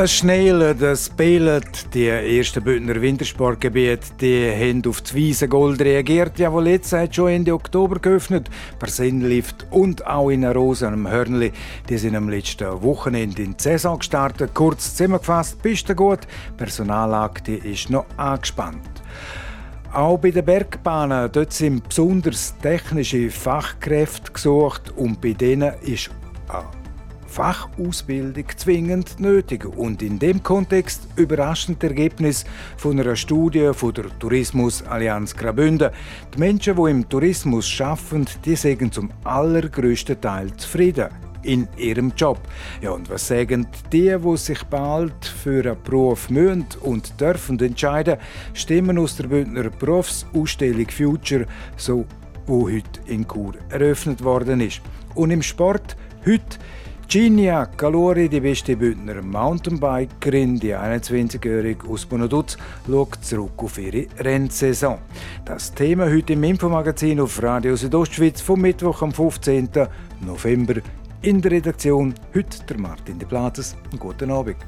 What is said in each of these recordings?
Es schneit, es beilt. Die ersten Bündner Wintersportgebiete die haben auf die Wiesengold reagiert. Ja, wohl jetzt hat schon Ende Oktober geöffnet. Per Sinnlift und auch in Rosen am Hörnli. Die sind am letzten Wochenende in die Saison gestartet. Kurz zusammengefasst, Piste gut. Personallage die ist noch angespannt. Auch bei den Bergbahnen dort sind besonders technische Fachkräfte gesucht und bei denen ist Fachausbildung zwingend nötig und in dem Kontext überraschend Ergebnis von einer Studie von der Tourismusallianz Graubünden. Die Menschen, die im Tourismus arbeiten, die sagen zum allergrößten Teil zufrieden in ihrem Job. Ja, und was sagen die, die sich bald für einen Beruf müssen und dürfen entscheiden? Stimmen aus der Bündner Berufsausstellung Future, so wo heute in Chur eröffnet worden ist. Und im Sport heute Ginia Calori, die beste Bündner Mountainbikerin, die 21-jährige aus Bonaduz, schaut zurück auf ihre Rennsaison. Das Thema heute im Infomagazin auf Radio Südostschweiz vom Mittwoch am 15. November. In der Redaktion heute der Martin de Platzes. Guten Abend.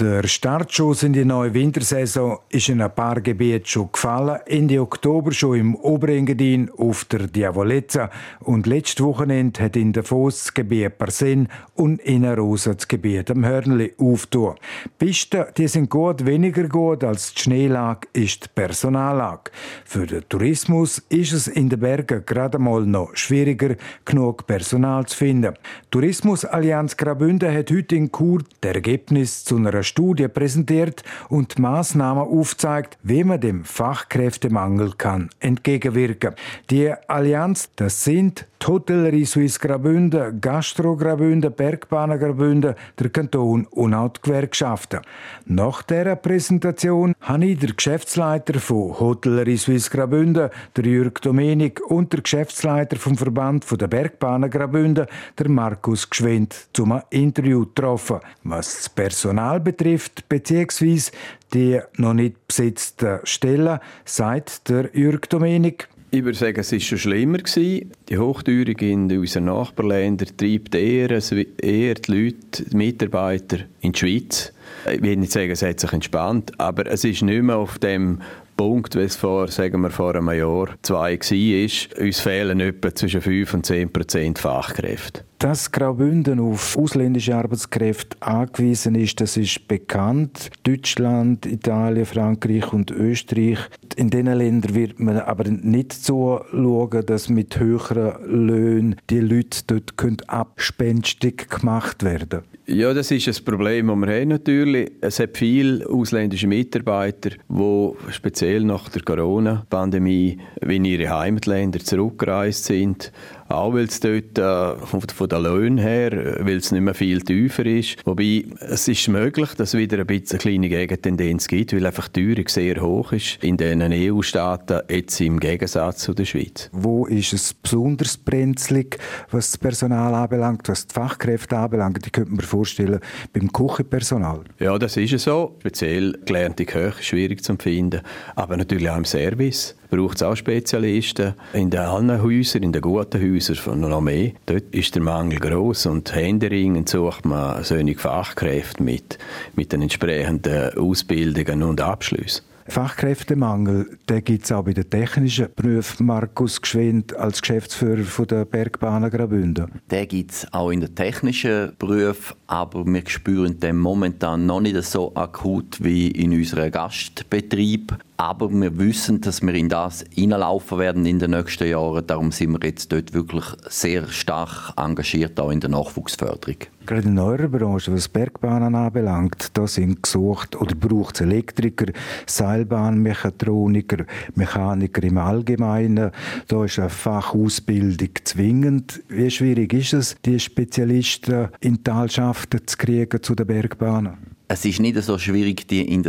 Der Startschuss in die neue Wintersaison ist in ein paar Gebieten schon gefallen. Ende Oktober schon im Oberengadin auf der Diavolezza und letztes Wochenende hat in der Foss das Gebiet Parsen und in Rosa das Gebiet am Hörnli aufgetan. Pisten, die sind gut, weniger gut als die Schneelage ist die Personallage. Für den Tourismus ist es in den Bergen gerade mal noch schwieriger, genug Personal zu finden. Tourismusallianz Graubünden hat heute in Chur das Ergebnis zu einer Studie präsentiert und Maßnahmen aufzeigt, wie man dem Fachkräftemangel kann entgegenwirken. Die Allianz, das sind die Hotellerie Suisse Graubünden, Gastro Graubünden, Bergbahnen Graubünden, der Kanton und auch die Gewerkschaften. Nach dieser Präsentation habe ich den Geschäftsleiter von Hotellerie Suisse Graubünden, der Jürg Domenik, und der Geschäftsleiter vom Verband der Bergbahnen Graubünden, der Markus Gschwind, zum Interview getroffen. Was das Personal betrifft, beziehungsweise die noch nicht besetzten Stellen, sagt der Jürg Domenik, ich würde sagen, es war schon schlimmer. Gewesen. Die Hochteuerung in unseren Nachbarländern treibt eher, eher die Leute, die Mitarbeiter in die Schweiz. Ich will nicht sagen, es hat sich entspannt, aber es ist nicht mehr auf dem Punkt, wie es vor, sagen wir, vor einem Jahr, zwei war. Uns fehlen etwa zwischen 5 und 10 Prozent Fachkräfte. Dass Graubünden auf ausländische Arbeitskräfte angewiesen ist, das ist bekannt. Deutschland, Italien, Frankreich und Österreich. In diesen Ländern wird man aber nicht so schauen, dass mit höheren Löhnen die Leute dort abspenstig gemacht werden ja, das ist ein Problem, das wir haben natürlich. Es hat viele ausländische Mitarbeiter, die speziell nach der Corona-Pandemie in ihre Heimatländer zurückgereist sind auch weil es dort äh, von den Löhnen her, weil es nicht mehr viel tiefer ist. Wobei es ist möglich, dass es wieder ein bisschen eine kleine Gegentendenz gibt, weil einfach die Teuerung sehr hoch ist in diesen EU-Staaten, jetzt im Gegensatz zu der Schweiz. Wo ist es besonders brenzlig, was das Personal anbelangt, was die Fachkräfte anbelangt? Ich könnte mir vorstellen, beim Küchenpersonal. Ja, das ist so. Speziell gelernte Köche schwierig zu finden, aber natürlich auch im Service braucht es auch Spezialisten. In den allen Häusern, in den guten Häusern von noch mehr, dort ist der Mangel groß und händeringend sucht man solche Fachkräfte mit, mit den entsprechenden Ausbildungen und Abschlüssen. Fachkräftemangel, den gibt es auch bei den technischen Berufen. Markus Geschwind als Geschäftsführer von der Bergbahnen Graubünden. Den gibt es auch in den technischen Berufen, aber wir spüren den momentan noch nicht so akut wie in unserem Gastbetrieb. Aber wir wissen, dass wir in das hineinlaufen werden in den nächsten Jahren. Darum sind wir jetzt dort wirklich sehr stark engagiert, auch in der Nachwuchsförderung. Gerade in eurer Branche, was Bergbahnen anbelangt, da sind gesucht oder braucht es Elektriker, Seilbahnmechatroniker, Mechaniker im Allgemeinen. Da ist eine Fachausbildung zwingend. Wie schwierig ist es, die Spezialisten in Talschaften zu kriegen zu den Bergbahnen? Es ist nicht so schwierig, die in,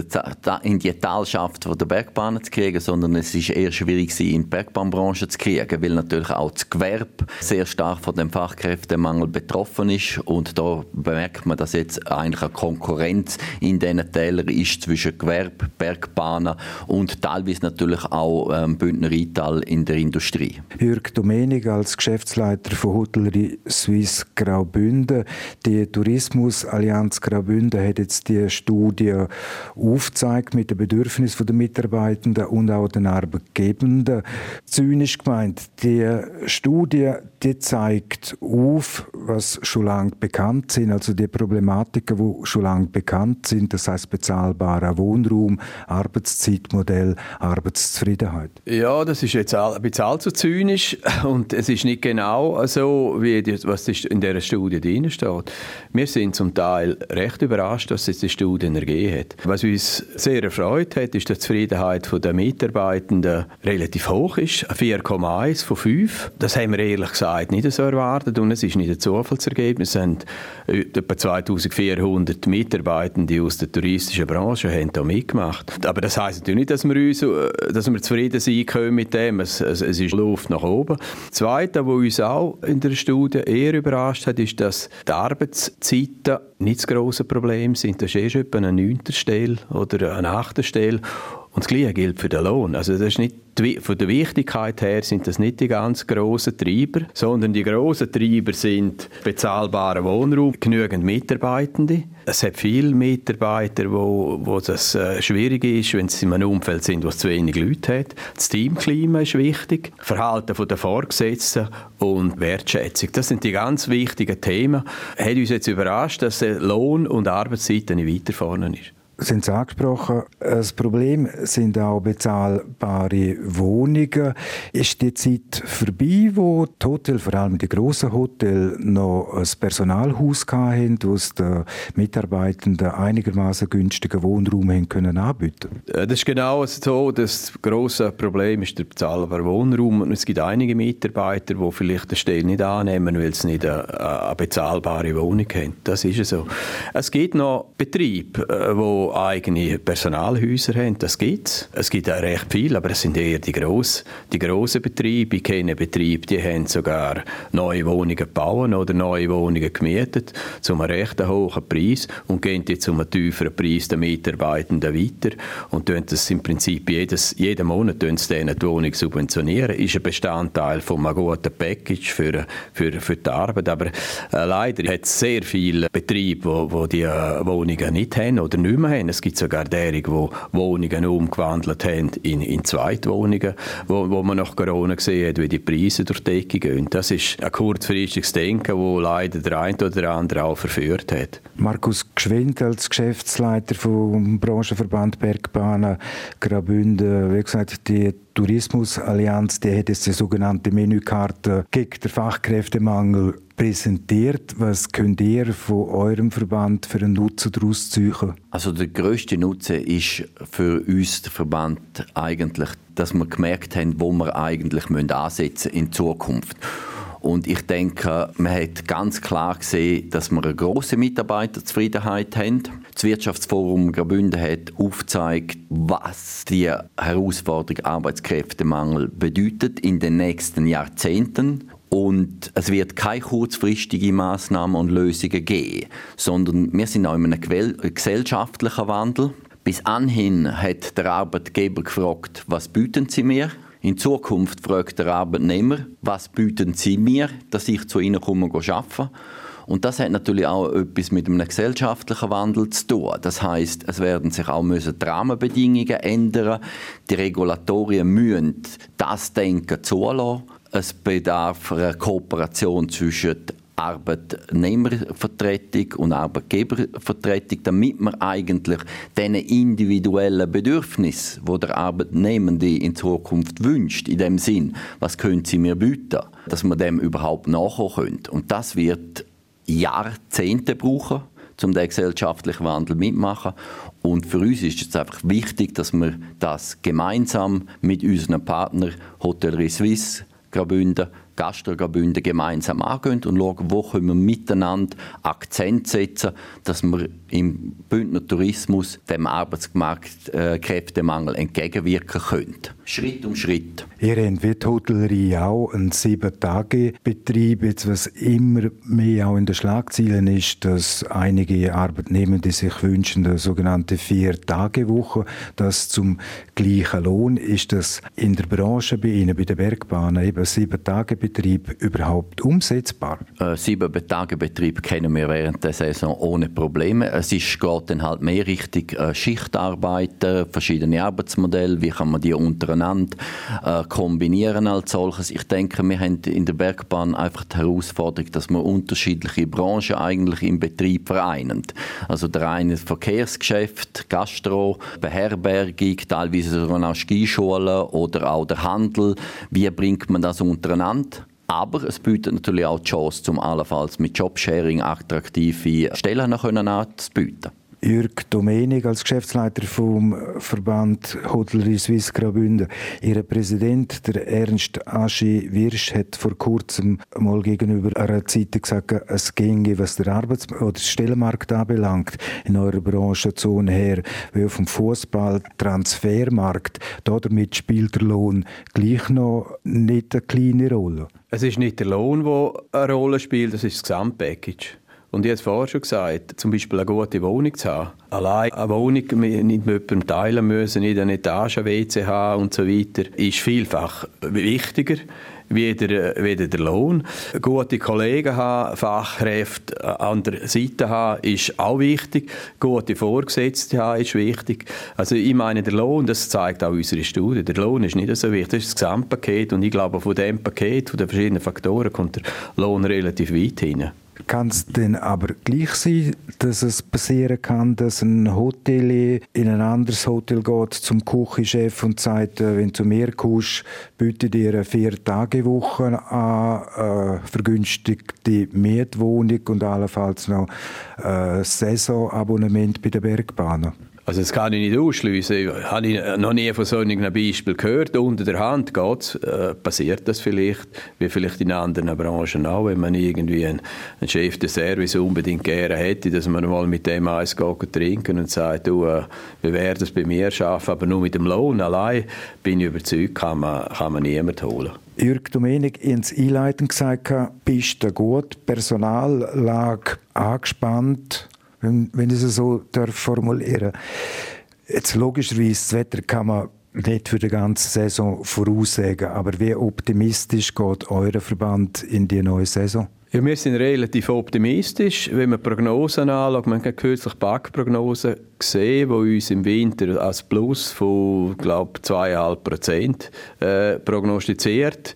in die Talschaft der Bergbahnen zu kriegen, sondern es ist eher schwierig, sie in die Bergbahnbranche zu kriegen, weil natürlich auch das Gewerbe sehr stark von dem Fachkräftemangel betroffen ist und da bemerkt man, dass jetzt eigentlich eine Konkurrenz in diesen Tälern ist zwischen Gewerbe, Bergbahnen und teilweise natürlich auch ähm, Bündner Rheintal in der Industrie. Jürg Domenig als Geschäftsleiter von Hotellerie Suisse Graubünden. Die Tourismusallianz Graubünden hat jetzt die Studie aufzeigt mit den Bedürfnissen der Mitarbeitenden und auch den Arbeitgebenden. Zynisch gemeint, die Studie die zeigt auf, was schon lange bekannt sind, also die Problematiken, die schon lange bekannt sind, das heißt bezahlbarer Wohnraum, Arbeitszeitmodell, Arbeitszufriedenheit. Ja, das ist jetzt ein bisschen allzu zynisch und es ist nicht genau so, wie die, was in dieser Studie drin steht. Wir sind zum Teil recht überrascht, dass es die Studie ergeben hat. Was uns sehr erfreut hat, ist, dass die Zufriedenheit der Mitarbeitenden relativ hoch ist, 4,1 von 5. Das haben wir ehrlich gesagt nicht so erwartet und es ist nicht ein Zufallsergebnis. Es sind etwa 2400 Mitarbeitende aus der touristischen Branche haben da mitgemacht. Aber das heißt natürlich nicht, dass wir, uns, äh, dass wir zufrieden sein können mit dem. Es, es, es ist Luft nach oben. Das Zweite, was uns auch in der Studie eher überrascht hat, ist, dass die Arbeitszeiten nicht das grosse Problem sind. Das ist erst etwa eine neunte Stelle oder eine achte Stelle. Und das Gleiche gilt für den Lohn. Also das ist nicht von der Wichtigkeit her sind das nicht die ganz grossen Treiber, sondern die grossen Treiber sind bezahlbarer Wohnraum, genügend Mitarbeitende. Es hat viele Mitarbeiter, wo, wo das äh, schwierig ist, wenn sie in einem Umfeld sind, wo es zu wenig Leute hat. Das Teamklima ist wichtig, Verhalten der Vorgesetzten und Wertschätzung. Das sind die ganz wichtigen Themen. Hat uns jetzt überrascht, dass Lohn und Arbeitszeit nicht weiter vorne ist sind Sie angesprochen. Das Problem sind auch bezahlbare Wohnungen. Ist die Zeit vorbei, wo die Hotels, vor allem die grossen Hotels, noch ein Personalhaus hatten, wo es den Mitarbeitenden einigermaßen günstigen Wohnraum haben können anbieten äh, Das ist genau so. Das grosse Problem ist der bezahlbare Wohnraum. Es gibt einige Mitarbeiter, die vielleicht eine Stelle nicht annehmen, weil sie nicht eine, bezahlbare Wohnung haben. Das ist so. Es gibt noch Betriebe, die äh, eigene Personalhäuser haben. Das gibt es. Es gibt auch recht viel, aber es sind eher die grossen, die grossen Betriebe. Ich kenne Betriebe, die haben sogar neue Wohnungen gebaut oder neue Wohnungen gemietet zu einem recht hohen Preis und gehen jetzt zu einem tieferen Preis den Mitarbeitenden weiter und tun das im Prinzip jedes, jeden Monat tun sie denen die Wohnung subventionieren. Ist ein Bestandteil von einem guten Package für, für, für die Arbeit. Aber äh, leider hat es sehr viele Betriebe, die, die die äh, Wohnungen nicht haben oder nicht mehr haben. Es gibt sogar derige, die Wohnungen umgewandelt haben in, in Zweitwohnungen, wo, wo man nach Corona gesehen hat, wie die Preise durch die Decke gehen. Das ist ein kurzfristiges Denken, das leider der eine oder der andere auch verführt hat. Markus Gschwind als Geschäftsleiter vom Branchenverband Bergbahnen Graubünden, wie gesagt, die Tourismusallianz, die hat jetzt die sogenannte Menükarte gegen den Fachkräftemangel präsentiert. Was könnt ihr von eurem Verband für einen Nutzen daraus ziehen? Also der grösste Nutzen ist für uns, der Verband, eigentlich, dass wir gemerkt haben, wo wir eigentlich ansetzen müssen in Zukunft. Und ich denke, man hat ganz klar gesehen, dass wir eine grosse Mitarbeiterzufriedenheit haben. Das Wirtschaftsforum Graubünden hat aufgezeigt, was die Herausforderung Arbeitskräftemangel bedeutet in den nächsten Jahrzehnten. Und es wird keine kurzfristigen Maßnahmen und Lösungen geben, sondern wir sind auch in einem gesellschaftlichen Wandel. Bis anhin hat der Arbeitgeber gefragt, was bieten Sie mir? In Zukunft fragt der Arbeitnehmer, was bieten Sie mir, dass ich zu Ihnen komme und arbeiten und das hat natürlich auch etwas mit einem gesellschaftlichen Wandel zu tun. Das heißt, es werden sich auch müssen die Rahmenbedingungen ändern. Die Regulatorien müssen das Denken zulassen. Es bedarf einer Kooperation zwischen Arbeitnehmervertretung und Arbeitgebervertretung, damit man eigentlich den individuellen Bedürfnis, wo der Arbeitnehmende in Zukunft wünscht, in dem Sinn, was können Sie mir bieten, dass man dem überhaupt nachkommen könnte. Und das wird Jahrzehnte brauchen, um den gesellschaftlichen Wandel mitmachen. Und für uns ist es einfach wichtig, dass wir das gemeinsam mit unseren Partnern Hotellerie Suisse, Graubünden, Gastrogabünde gemeinsam angehen und schauen, wo können wir miteinander Akzent setzen, dass wir im Bündner Tourismus dem Arbeitskräftemangel entgegenwirken können. Schritt um Schritt. Ihr habt wie die Hotellerie auch einen Sieben-Tage-Betrieb, was immer mehr auch in den Schlagzeilen ist, dass einige Arbeitnehmende sich wünschen, eine sogenannte Vier-Tage-Woche, das zum gleichen Lohn. Ist das in der Branche bei Ihnen, bei den Bergbahnen, eben Sieben-Tage-Betrieb überhaupt umsetzbar? Äh, Sieben-Tage-Betrieb kennen wir während der Saison ohne Probleme. Es ist, geht dann halt mehr Richtung äh, Schichtarbeiten, verschiedene Arbeitsmodelle, wie kann man die untereinander äh, kombinieren als solches. Ich denke, wir haben in der Bergbahn einfach die Herausforderung, dass wir unterschiedliche Branchen eigentlich im Betrieb vereinen. Also der eine Verkehrsgeschäft, Gastro, Beherbergung, teilweise sogar auch Skischulen oder auch der Handel. Wie bringt man das untereinander? Aber es bietet natürlich auch die Chance, um allenfalls mit Jobsharing attraktive Stellen anzubieten. Jürg Domenig als Geschäftsleiter vom Verband Hotellerie Suisse Graubünden. Ihr Präsident, der Ernst Aschi Wirsch, hat vor kurzem mal gegenüber einer Zeitung gesagt, es ginge, was der Arbeits- oder Stellenmarkt anbelangt, in eurer Branche so her, wie auf dem Fußball Transfermarkt. Damit spielt der Lohn gleich noch nicht eine kleine Rolle. Es ist nicht der Lohn, der eine Rolle spielt, es ist das Gesamtpackage. Und ich habe es vorher schon gesagt, zum Beispiel eine gute Wohnung zu haben. Allein eine Wohnung nicht mit jemandem teilen müssen, nicht eine Etage, WC haben und so weiter, ist vielfach wichtiger wie der, wie der Lohn. Gute Kollegen haben, Fachkräfte an der Seite haben, ist auch wichtig. Gute Vorgesetzte haben, ist wichtig. Also ich meine, der Lohn, das zeigt auch unsere Studie, der Lohn ist nicht so wichtig, das ist das Gesamtpaket und ich glaube, von dem Paket, von den verschiedenen Faktoren kommt der Lohn relativ weit hin. Kann es denn aber gleich sein, dass es passieren kann, dass ein Hotelier in ein anderes Hotel geht zum Küchenchef und sagt, äh, wenn du zu mir kommst, biete dir eine Vier-Tage-Woche an, äh, vergünstigte Mietwohnung und allenfalls noch ein äh, Saisonabonnement bei der Bergbahn? Also das kann ich nicht ausschließen. Habe ich noch nie von so einem Beispiel gehört. Unter der Hand geht's, äh, passiert das vielleicht, wie vielleicht in anderen Branchen auch, wenn man irgendwie einen, einen Chef des Service unbedingt gerne hätte, dass man mal mit dem eins geht trinken und sagt, du, äh, wie wäre das bei mir schaffen, aber nur mit dem Lohn allein, bin ich überzeugt, kann man, kann man niemand holen. Jürg Domenik ins Einleiten gesagt, bist du gut, Personallage angespannt, wenn, wenn ich es so darf formulieren Jetzt logischerweise, das Wetter kann man nicht für die ganze Saison voraussagen, aber wie optimistisch geht euer Verband in die neue Saison? Ja, wir sind relativ optimistisch. Wenn man Prognosen anschaut, man hat kürzlich Backprognosen gesehen, die uns im Winter als Plus von, glaube 2,5 Prozent äh, prognostiziert.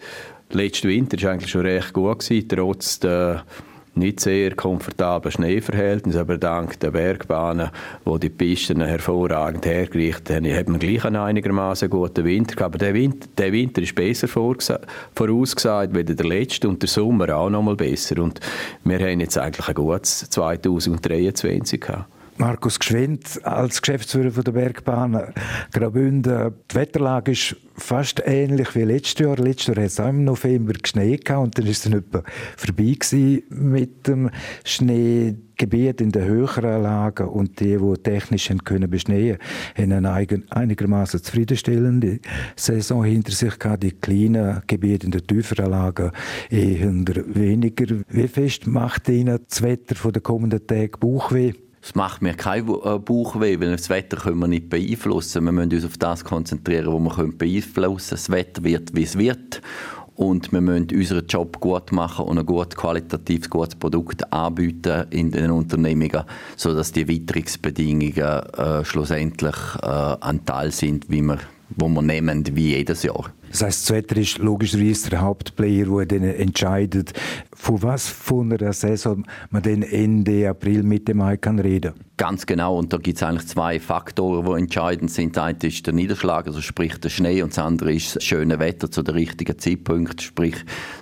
Letzten Winter war eigentlich schon recht gut, gewesen, trotz der nicht sehr komfortable Schneeverhältnisse, aber dank der Bergbahnen, wo die Pisten hervorragend hergerichtet haben, hat man gleich einen einigermaßen guten Winter gehabt. Aber der Winter, der Winter ist besser vorausgesagt als der letzte und der Sommer auch noch mal besser. Und wir haben jetzt eigentlich ein gutes 2023 gehabt. Markus Gschwind als Geschäftsführer von der Bergbahn Graubünden. Die Wetterlage ist fast ähnlich wie letztes Jahr. Letztes Jahr hat es auch im November geschneit und dann ist es dann etwa vorbei mit dem Schneegebiet in den höheren Lagen und die, die technisch können beschneien haben eine einigermaßen zufriedenstellende Saison hinter sich gehabt. Die kleinen Gebiete in den tieferen Lagen eher weniger. Wie fest macht Ihnen das Wetter von den kommenden Tagen Bauchweh? Es macht mir kein äh, Bauchweh, weil das Wetter können wir nicht beeinflussen. Wir müssen uns auf das konzentrieren, was wir beeinflussen können. Das Wetter wird, wie es wird. Und wir müssen unseren Job gut machen und ein gut qualitatives, gutes Produkt anbieten in den Unternehmungen, sodass die Witterungsbedingungen äh, schlussendlich äh, ein Teil sind, wie wir, wo wir nehmen, wie jedes Jahr. Das heißt, das Wetter ist logischerweise der Hauptplayer, der dann entscheidet, von was von einer Saison man dann Ende April, Mitte Mai kann reden Ganz genau. Und da gibt es eigentlich zwei Faktoren, die entscheidend sind. Das eine ist der Niederschlag, also sprich der Schnee, und das andere ist das schöne Wetter zu der richtigen Zeitpunkt, sprich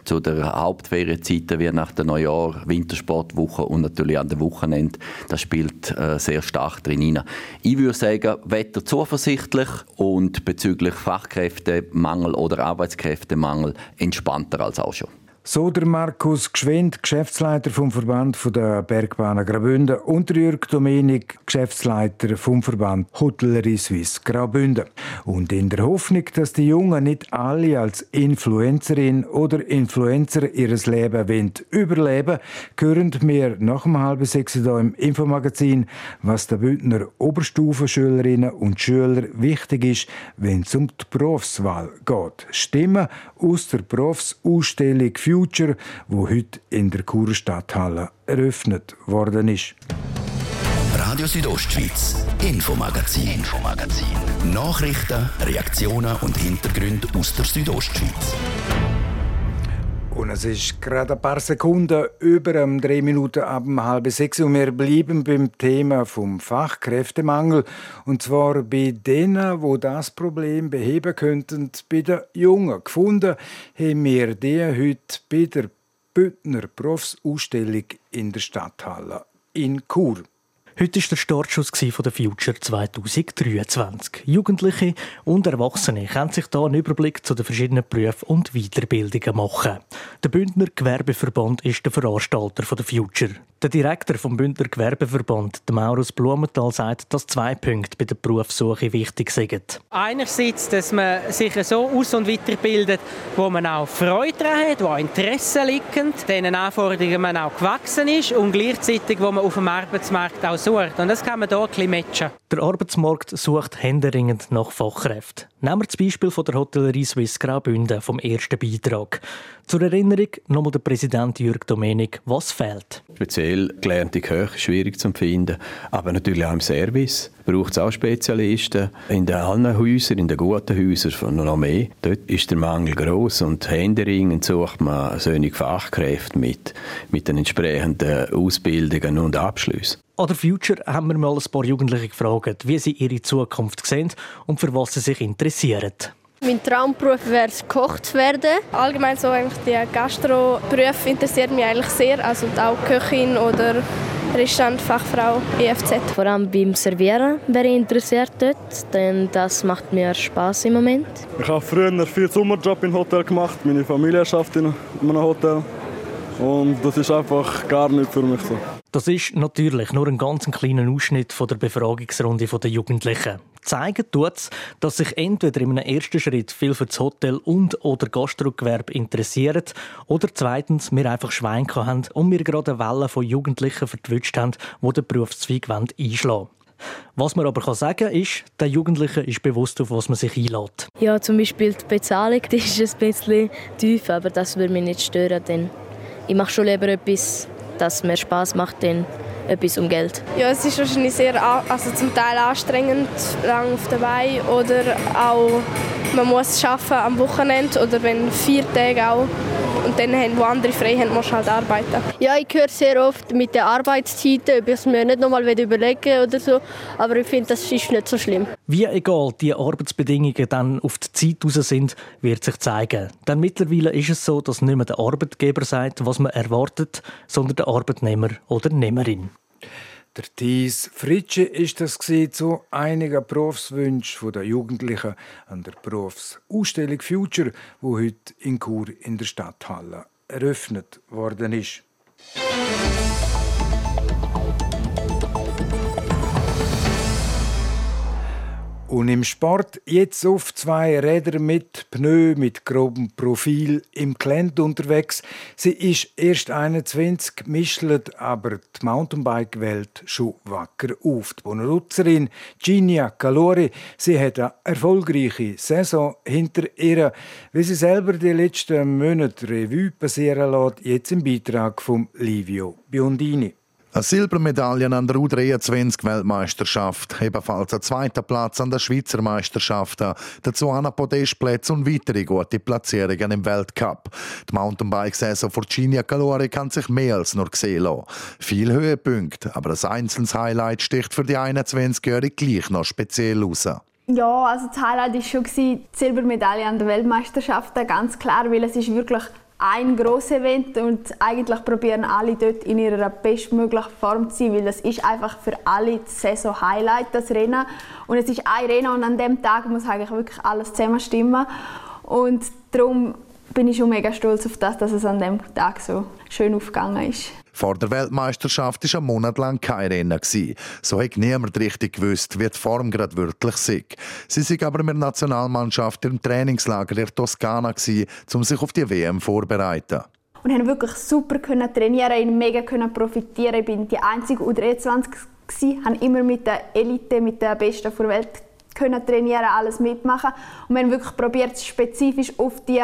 zu der Hauptferienzeit wie nach der Neujahr, Wintersportwoche und natürlich an den Wochenende. Das spielt äh, sehr stark drin hinein. Ich würde sagen, Wetter zuversichtlich und bezüglich Fachkräftemangel oder Arbeitskräftemangel entspannter als auch schon. So der Markus Gschwind, Geschäftsleiter vom Verband der Bergbahnen Graubünden und Jürg Domenik, Geschäftsleiter vom Verband Hotellerie Suisse Graubünden. Und in der Hoffnung, dass die Jungen nicht alle als Influencerin oder Influencer ihres Leben wollen überleben, hören wir nach dem halben sechs hier im Infomagazin, was der Bündner Oberstufenschülerinnen und Schüler wichtig ist, wenn es um die Berufswahl geht. Stimmen aus der Berufsausstellung Future, wo heute in der Kurstadthalle eröffnet worden ist. Radio Südostschweiz, Infomagazin, Infomagazin. Nachrichten, Reaktionen und Hintergründe aus der Südostschweiz. Und es ist gerade ein paar Sekunden über um drei Minuten ab um halb sechs und wir bleiben beim Thema vom Fachkräftemangel und zwar bei denen, wo das Problem beheben könnten, bei den Jungen. Gefunden haben wir die heute bei der Büttner Berufsausstellung in der Stadthalle in Chur. Heute war der Startschuss von der Future 2023. Jugendliche und Erwachsene können sich hier einen Überblick zu den verschiedenen Berufen und Weiterbildungen machen. Der Bündner Gewerbeverband ist der Veranstalter der Future. Der Direktor vom Bündner Gewerbeverband, Maurus Blumenthal, sagt, dass zwei Punkte bei der Berufssuche wichtig sind. Einerseits, dass man sich so aus- und weiterbildet, wo man auch Freude daran hat, wo auch Interessen liegen, denen Anforderungen man auch gewachsen ist und gleichzeitig, wo man auf dem Arbeitsmarkt auch sucht. Und das kann man hier ein bisschen matchen. Der Arbeitsmarkt sucht händeringend nach Fachkräften. Nehmen wir das Beispiel von der Hotellerie Swiss Graubünden vom ersten Beitrag. Zur Erinnerung nochmal der Präsident Jürg Domenik, was fehlt. Speziell gelernte Köche schwierig zu finden, aber natürlich auch im Service braucht es auch Spezialisten. In den allen Häusern, in den guten Häusern von noch mehr, dort ist der Mangel groß und händeringend sucht man solche Fachkräfte mit, mit den entsprechenden Ausbildungen und Abschlüssen. An der Future haben wir mal ein paar Jugendliche gefragt, wie sie ihre Zukunft sehen und für was sie sich interessieren. Mein Traumberuf wäre es, Koch zu werden. Allgemein so eigentlich der Gastroberuf interessiert mich eigentlich sehr, also auch Köchin oder Restaurantfachfrau EFZ. Vor allem beim Servieren wäre ich interessiert dort, denn das macht mir Spaß im Moment. Ich habe früher viel Sommerjob im Hotel gemacht, meine Familie schafft in einem Hotel und das ist einfach gar nicht für mich so. Das ist natürlich nur ein ganz kleiner Ausschnitt von der Befragungsrunde der Jugendlichen. Zeigen tut es, dass sich entweder in einem ersten Schritt viel für das Hotel und oder Gastrogewerbe interessieren oder zweitens wir einfach Schwein haben und wir gerade eine Welle von Jugendlichen vertwitscht haben, die den Berufszweig einschlagen was man aber sagen kann, ist, der Jugendliche ist bewusst, auf was man sich einlädt. Ja, zum Beispiel die Bezahlung die ist ein bisschen tief, aber das würde mich nicht stören, denn ich mache schon lieber etwas, das mir Spaß macht, denn etwas um Geld. Ja, es ist wahrscheinlich sehr, also zum Teil anstrengend, lang auf der Beine oder auch man muss arbeiten am Wochenende oder wenn vier Tage auch und dann, wo andere frei haben, musst du halt arbeiten. Ja, ich höre sehr oft mit den Arbeitszeiten, ob ich es mir nicht nochmal überlegen oder so, aber ich finde, das ist nicht so schlimm. Wie egal die Arbeitsbedingungen dann auf die Zeit raus sind, wird sich zeigen. Denn mittlerweile ist es so, dass nicht mehr der Arbeitgeber sagt, was man erwartet, sondern der Arbeitnehmer oder Nehmerin. Der Thies Fritsche ist das zu einigen Berufswünschen der Jugendlichen an der Berufsausstellung Future, wo heute in Chur in der Stadthalle eröffnet worden ist. Und im Sport jetzt auf zwei Rädern mit Pneu, mit grobem Profil im Gelände unterwegs. Sie ist erst 21, mischelt aber die Mountainbike-Welt schon wacker auf. Die Bonaruzerin Ginia Calori, sie hat eine erfolgreiche Saison hinter ihr, wie sie selber die letzten Monate Revue passieren lässt, jetzt im Beitrag von Livio Biondini. Eine Silbermedaille an der U23-Weltmeisterschaft, ebenfalls ein zweiter Platz an der Schweizer Meisterschaft, dazu an Podestplätze und weitere gute Platzierungen im Weltcup. Die Mountainbike-Saison von Virginia Calori kann sich mehr als nur sehen lassen. Viel Höhepunkte, aber ein einzelnes Highlight sticht für die 21-Jährige gleich noch speziell raus. Ja, also das Highlight war schon die Silbermedaille an der Weltmeisterschaft, ganz klar, weil es ist wirklich ein grosses Event und eigentlich probieren alle dort in ihrer bestmöglichen Form zu sein, weil das ist einfach für alle das Saison-Highlight, das Rennen. Und es ist ein Rennen und an dem Tag muss eigentlich wirklich alles zusammen stimmen. Und darum bin ich schon mega stolz auf das, dass es an dem Tag so schön aufgegangen ist. Vor der Weltmeisterschaft war ein Monat lang kein Rennen. So hat niemand richtig gewusst, wie die Form gerade wirklich sei. Sie sind aber mit der Nationalmannschaft im Trainingslager in Toskana, um sich auf die WM vorzubereiten. Und haben wirklich super können trainieren, mega können profitieren. Ich bin die einzige U23 gsi, haben immer mit der Elite, mit der Besten der Welt können trainieren, alles mitmachen. Und wir haben wirklich probiert, spezifisch auf die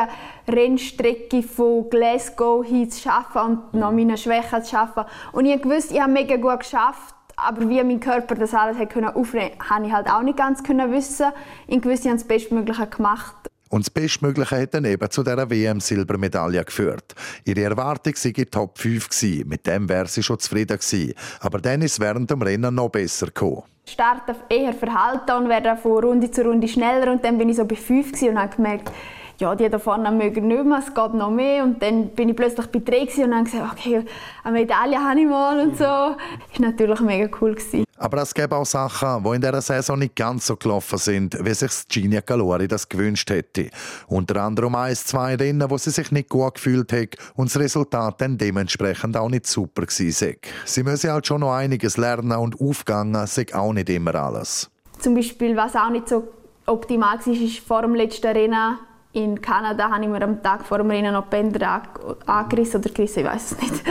Rennstrecke von Glasgow hin zu arbeiten und noch meine Schwächen zu arbeiten. Und ich wusste, ich habe mega gut geschafft, aber wie mein Körper das alles hat können aufnehmen konnte, habe ich halt auch nicht ganz wissen. Ich wusste, ich habe das Bestmögliche gemacht. Und das Bestmögliche hat dann eben zu dieser WM-Silbermedaille geführt. Ihre Erwartung sei Top 5 gewesen. Mit dem wäre sie schon zufrieden gewesen. Aber dann ist es während dem Rennen noch besser gekommen. Start eher verhalten und werde von Runde zu Runde schneller. Und dann bin ich so bei 5 und habe gemerkt, ja, die da vorne mögen nicht mehr, es geht noch mehr. Und dann bin ich plötzlich bei 3 und habe gesagt, okay, eine Medaille habe ich mal und so. Das war natürlich mega cool. Gewesen. Aber es gäbe auch Sachen, die in dieser Saison nicht ganz so gelaufen sind, wie sich Gina Calori das gewünscht hätte. Unter anderem eins, zwei Rennen, wo sie sich nicht gut gefühlt hat und das Resultat dann dementsprechend auch nicht super war. Sie müssen halt schon noch einiges lernen und aufgehen sei auch nicht immer alles. Zum Beispiel, was auch nicht so optimal war, ist vor dem letzten Rennen in Kanada habe ich mir am Tag vor dem Rennen noch die Bänder angerissen oder gerissen, ich weiß es nicht.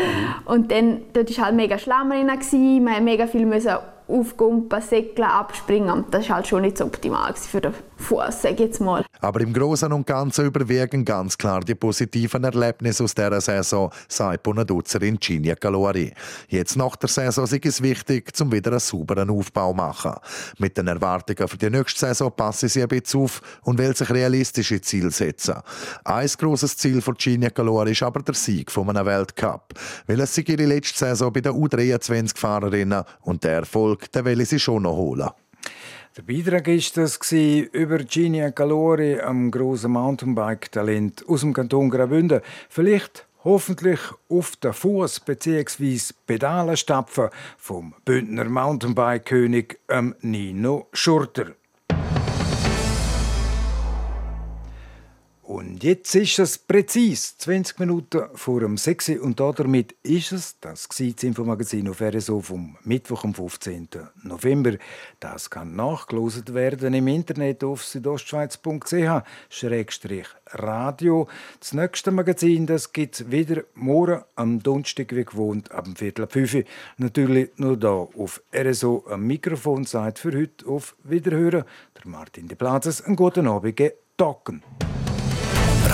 Und dann, dort war halt mega Schlamm drin, wir mussten mega viel aufgumpen, segeln, abspringen. Und das war halt schon nicht so optimal für den Fuß, sage jetzt mal. Aber im Großen und Ganzen überwiegen ganz klar die positiven Erlebnisse aus dieser Saison, sagt Bonaduzzerin Ginia Calori. Jetzt nach der Saison ist es wichtig, um wieder einen sauberen Aufbau zu machen. Mit den Erwartungen für die nächste Saison passen sie ein bisschen auf und will sich realistische Ziele setzen. Ein grosses Ziel für Ginia Calori ist aber der Sieg von einem Weltcup. Weil es sich ihre letzte Saison bei den U23-Fahrerinnen und der Erfolg, den will sie schon noch holen. Der Beitrag ist das über Ginia Calori, am grossen Mountainbike-Talent aus dem Kanton Graubünden. Vielleicht hoffentlich auf den Fuß bzw. Pedalen stapfen vom Bündner Mountainbike-König Nino Schurter. Und jetzt ist es präzise 20 Minuten vor dem 6 und damit ist es das Infomagazin auf RSO vom Mittwoch, am 15. November. Das kann nachgelost werden im Internet auf südostschweiz.ch-radio. Das nächste Magazin gibt es wieder morgen am Donnerstag wie gewohnt ab dem Viertel ab 5 Natürlich nur da auf RSO am Mikrofon. Seid für heute auf Wiederhören. Der Martin de Plazes. Einen guten Abend. Talken.